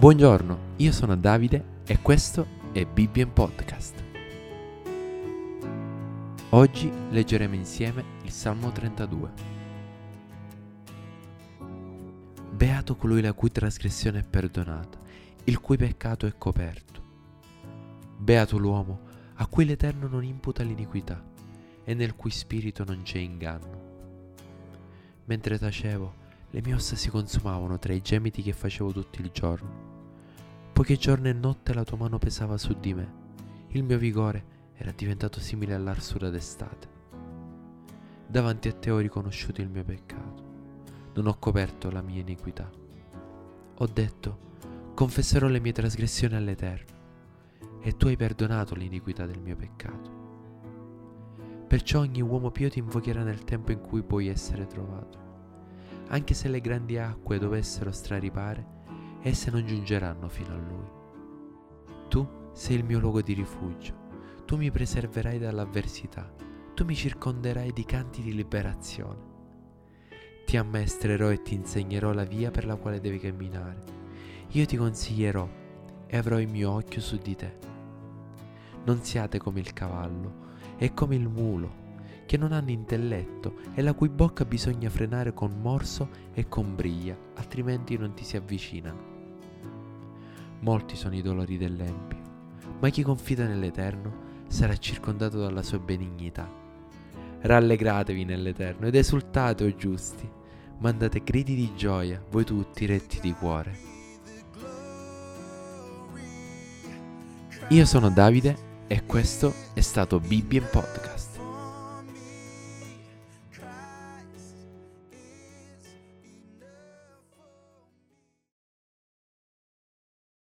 Buongiorno, io sono Davide e questo è Bibbien Podcast. Oggi leggeremo insieme il Salmo 32. Beato colui la cui trasgressione è perdonata, il cui peccato è coperto. Beato l'uomo a cui l'Eterno non imputa l'iniquità e nel cui spirito non c'è inganno. Mentre tacevo, le mie ossa si consumavano tra i gemiti che facevo tutto il giorno poiché giorno e notte la tua mano pesava su di me. Il mio vigore era diventato simile all'arsura d'estate. Davanti a te ho riconosciuto il mio peccato. Non ho coperto la mia iniquità. Ho detto, confesserò le mie trasgressioni all'Eterno, e tu hai perdonato l'iniquità del mio peccato. Perciò ogni uomo pio ti invocherà nel tempo in cui puoi essere trovato. Anche se le grandi acque dovessero straripare, esse non giungeranno fino a lui. Tu sei il mio luogo di rifugio, tu mi preserverai dall'avversità, tu mi circonderai di canti di liberazione. Ti ammaestrerò e ti insegnerò la via per la quale devi camminare. Io ti consiglierò e avrò il mio occhio su di te. Non siate come il cavallo e come il mulo, che non hanno intelletto e la cui bocca bisogna frenare con morso e con briglia, altrimenti non ti si avvicinano. Molti sono i dolori dell'empio, ma chi confida nell'Eterno sarà circondato dalla sua benignità. Rallegratevi nell'Eterno ed esultate, o giusti, mandate gridi di gioia, voi tutti retti di cuore. Io sono Davide e questo è stato Bibbien Podcast.